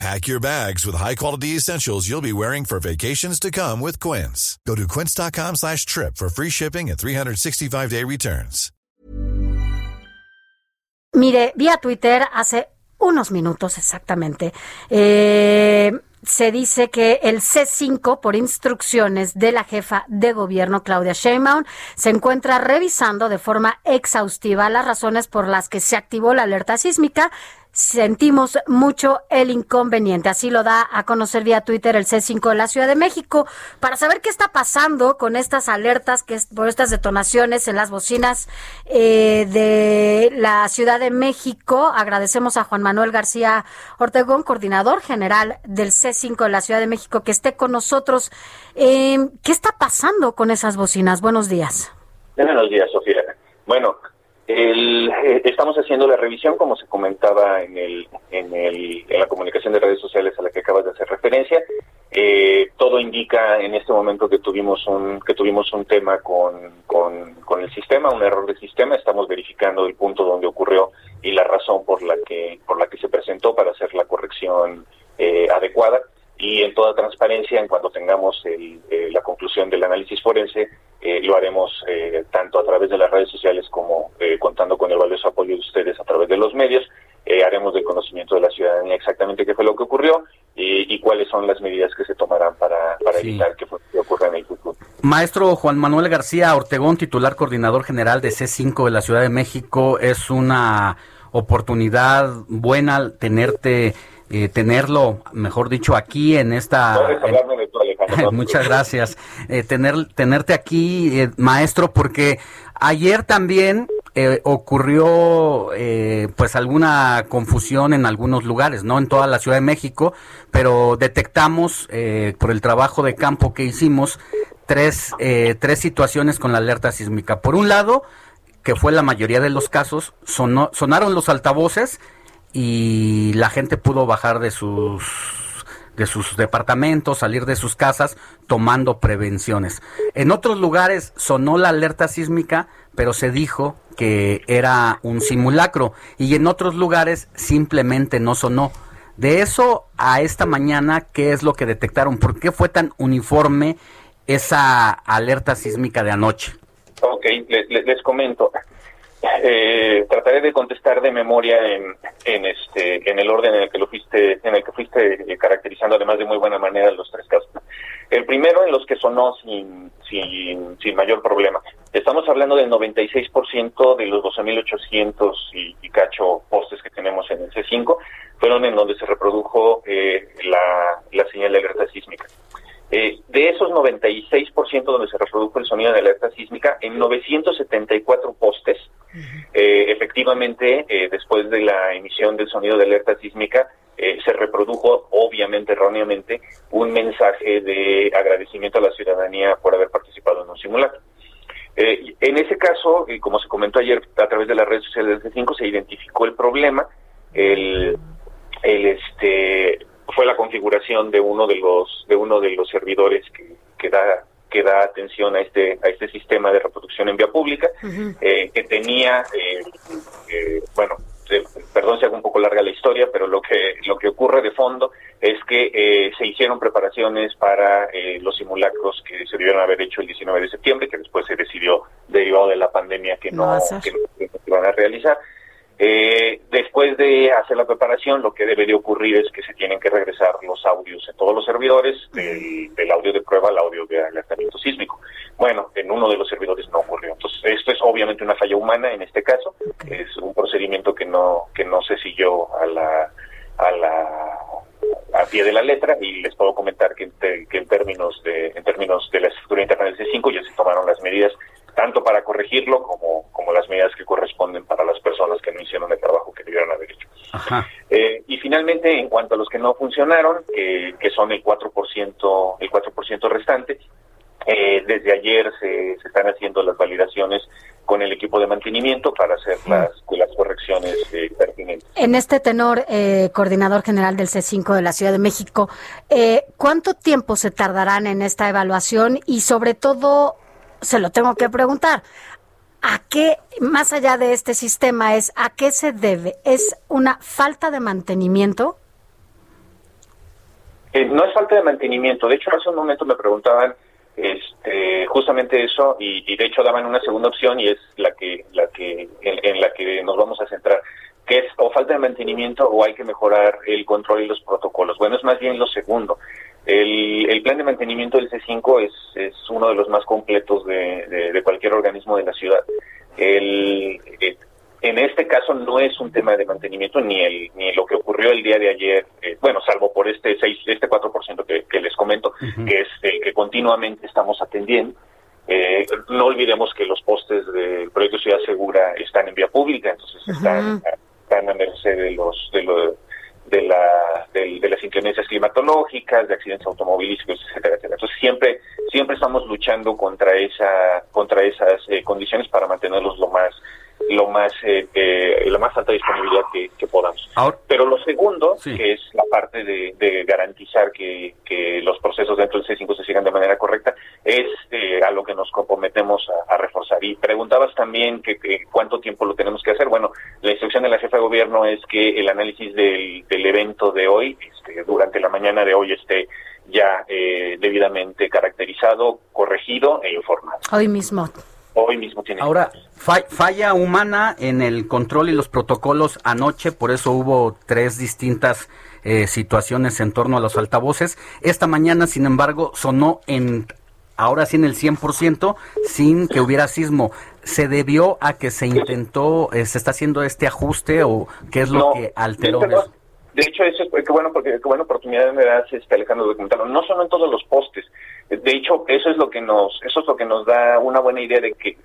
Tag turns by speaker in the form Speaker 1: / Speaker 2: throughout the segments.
Speaker 1: Pack your bags with high-quality essentials you'll be wearing for vacations to come with Quince. Go to quince.com slash trip for free shipping and 365-day returns.
Speaker 2: Mire, vía Twitter hace unos minutos exactamente, eh, se dice que el C5, por instrucciones de la jefa de gobierno Claudia Sheinbaum, se encuentra revisando de forma exhaustiva las razones por las que se activó la alerta sísmica sentimos mucho el inconveniente. Así lo da a conocer vía Twitter el C5 de la Ciudad de México. Para saber qué está pasando con estas alertas, que es, por estas detonaciones en las bocinas eh, de la Ciudad de México, agradecemos a Juan Manuel García Ortegón, coordinador general del C5 de la Ciudad de México, que esté con nosotros. Eh, ¿Qué está pasando con esas bocinas? Buenos días.
Speaker 3: Buenos días, Sofía. Bueno, el, eh, estamos haciendo la revisión, como se comentaba en, el, en, el, en la comunicación de redes sociales a la que acabas de hacer referencia. Eh, todo indica en este momento que tuvimos un que tuvimos un tema con, con, con, el sistema, un error de sistema. Estamos verificando el punto donde ocurrió y la razón por la que por la que se presentó para hacer la corrección eh, adecuada. Y en toda transparencia, en cuanto tengamos el, eh, la conclusión del análisis forense, eh, lo haremos eh, tanto a través de las redes sociales contando con el valioso apoyo de ustedes a través de los medios. haremos del conocimiento de la ciudadanía exactamente qué fue lo que ocurrió y, cuáles son las medidas que se tomarán para, para evitar que, que, ocurra en el futuro.
Speaker 4: Maestro Juan Manuel García Ortegón, titular coordinador general de C5 de la Ciudad de México, es una oportunidad buena tenerte eh, tenerlo, mejor dicho, aquí en esta... muchas gracias. Eh, tener, tenerte aquí, eh, maestro, porque ayer también ocurrió pues alguna confusión en algunos lugares, no en toda la Ciudad de México, pero detectamos por el trabajo de campo que hicimos tres, tres situaciones con la alerta sísmica. Por un lado, que fue la mayoría de los casos, sonó, sonaron los altavoces y la gente pudo bajar de sus de sus departamentos, salir de sus casas tomando prevenciones. En otros lugares sonó la alerta sísmica, pero se dijo que era un simulacro y en otros lugares simplemente no sonó. De eso a esta mañana, ¿qué es lo que detectaron? ¿Por qué fue tan uniforme esa alerta sísmica de anoche?
Speaker 3: Ok, les, les comento eh, trataré de contestar de memoria en, en, este en el orden en el que lo fuiste en el que fuiste eh, caracterizando además de muy buena manera los tres casos. El primero en los que sonó sin sin, sin mayor problema. Estamos hablando del 96% de los 12.800 y, y cacho postes que tenemos en el C5 fueron en donde se reprodujo eh, la, la señal de alerta sísmica. Eh, de esos 96% donde se reprodujo el sonido de alerta sísmica, en 974 postes, eh, efectivamente, eh, después de la emisión del sonido de alerta sísmica, se reprodujo, obviamente erróneamente, un mensaje de agradecimiento a la ciudadanía por haber participado en un simulacro. en ese caso, como se comentó ayer a través de las redes sociales del C5, se identificó el problema, el, el este fue la configuración de uno de los de uno de los servidores que, que da que da atención a este a este sistema de reproducción en vía pública eh, que tenía eh, eh, bueno perdón si hago un poco larga la historia pero lo que lo que ocurre de fondo es que se hicieron preparaciones para los simulacros que se debieron haber hecho el 19 de septiembre que después se decidió derivado de la pandemia que no, que no se iban a realizar. Eh, después de hacer la preparación, lo que debe de ocurrir es que se tienen que regresar los audios en todos los servidores, del, audio de prueba al audio de en uno de los servidores no ocurrió. Entonces, esto es obviamente una falla humana en este caso, es un procedimiento que no que no se siguió a la a la a pie de la letra y les puedo comentar que, que en términos de en términos de la estructura interna del C5 ya se tomaron las medidas tanto para corregirlo como, como las medidas que corresponden para las personas que no hicieron el trabajo que debieron haber hecho. Eh, y finalmente, en cuanto a los que no funcionaron, que son el 4%, el 4% restante, desde ayer se, se, están haciendo las validaciones con el equipo de mantenimiento para hacer las, las correcciones eh, pertinentes.
Speaker 2: En este tenor, eh, coordinador general del C5 de la Ciudad de México, eh, ¿cuánto tiempo se tardarán en esta evaluación? Y sobre todo, se lo tengo que preguntar, ¿a qué, más allá de este sistema, es a qué se debe? ¿Es una falta de mantenimiento?
Speaker 3: no es falta de mantenimiento. De hecho, hace un momento me preguntaban este, justamente eso y, de hecho daban una segunda opción y es la que la que en, la que nos vamos a centrar que es o falta de mantenimiento o hay que mejorar el control y los protocolos. Bueno es más bien lo segundo. El, el plan de mantenimiento del C5 es, es uno de los más completos de, de, cualquier organismo de la ciudad. El, en este caso no es un tema de mantenimiento ni el ni lo que ocurrió el día de ayer, eh, bueno, salvo por este 6 este 4% que, que les comento, que es el que continuamente estamos atendiendo. Eh, no olvidemos que los postes del proyecto Ciudad Segura están en vía pública, entonces están, están a merced de los de los de, la, de, las inclemencias climatológicas, de accidentes automovilísticos, etcétera, etcétera. Entonces siempre siempre estamos luchando contra esa contra esas eh, condiciones para mantenerlos lo más lo más eh, eh, la más alta disponibilidad que, podamos. Pero lo segundo, que es la parte de, garantizar que, los procesos dentro del C5 se sigan de manera correcta, es eh, a lo que nos comprometemos a, reforzar. Y preguntabas también que, cuánto tiempo lo tenemos que hacer. Bueno, la instrucción de la jefa de gobierno es que el análisis del, del evento de hoy, este, durante la mañana de hoy, esté ya debidamente caracterizado, corregido e informado.
Speaker 2: Hoy mismo
Speaker 3: hoy mismo tiene.
Speaker 4: Ahora, falla humana en el control y los protocolos anoche, por eso hubo tres distintas eh, situaciones en torno a los altavoces. Esta mañana, sin embargo, sonó en, ahora sí en el 100%, sin que hubiera sismo. ¿Se debió a que se intentó, eh, se está haciendo este ajuste o qué es lo que alteró?
Speaker 3: De hecho, eso es qué bueno porque qué buena oportunidad me das, este, Alejandro, de comentarlo. No solo en todos los postes. De hecho, eso es lo que nos, eso es lo que nos da una buena idea de que,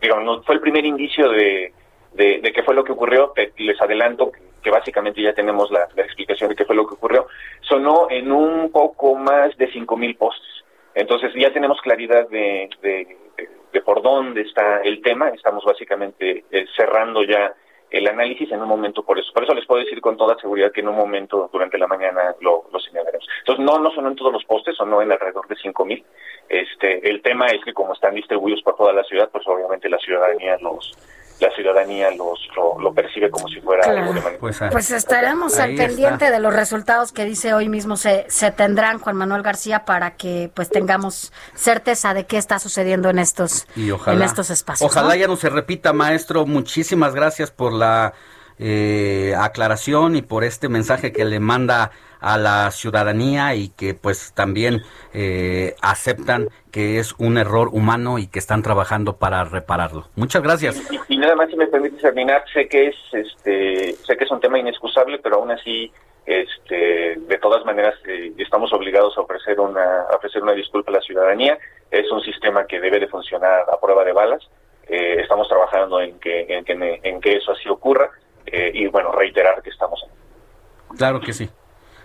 Speaker 3: digamos, fue el primer indicio de, de, qué fue lo que ocurrió. Les adelanto que, básicamente ya tenemos la, explicación de qué fue lo que ocurrió. Sonó en un poco más de 5.000 postes. Entonces ya tenemos claridad de, de, por dónde está el tema. Estamos básicamente eh, cerrando ya el análisis en un momento por eso. Por eso les puedo decir con toda seguridad que en un momento durante la mañana lo, lo señalaremos. Entonces, no, no son en todos los postes, son en alrededor de 5.000. Este, el tema es que como están distribuidos por toda la ciudad, pues obviamente la ciudadanía los la ciudadanía los lo, percibe como si fuera algo de
Speaker 2: pues, pues, estaremos al pendiente de los resultados que dice hoy mismo se, se tendrán Juan Manuel García para que pues tengamos certeza de qué está sucediendo en estos en estos espacios.
Speaker 4: Ojalá ya no se repita, maestro. Muchísimas gracias por la eh, aclaración y por este mensaje que le manda a la ciudadanía y que pues también eh, aceptan que es un error humano y que están trabajando para repararlo. Muchas gracias.
Speaker 3: Y, nada más si me permite terminar, sé que es este sé que es un tema inexcusable, pero aún así este de todas maneras eh, estamos obligados a ofrecer una ofrecer una disculpa a la ciudadanía. Es un sistema que debe de funcionar a prueba de balas. estamos trabajando en que en que, en que eso así ocurra eh, y bueno, reiterar que estamos
Speaker 4: en. Claro que sí.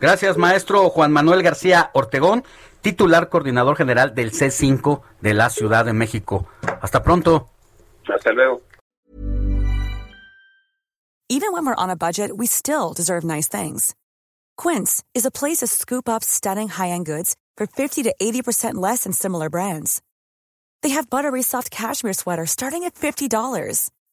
Speaker 4: Gracias, maestro Juan Manuel García Ortegón, titular coordinador general del C5 de la Ciudad de México. Hasta pronto.
Speaker 3: Hasta luego.
Speaker 5: Even when we're on a budget, we still deserve nice things. Quince is a place to scoop up stunning high-end goods for 50 to 80% less than similar brands. They have buttery soft cashmere sweaters starting at $50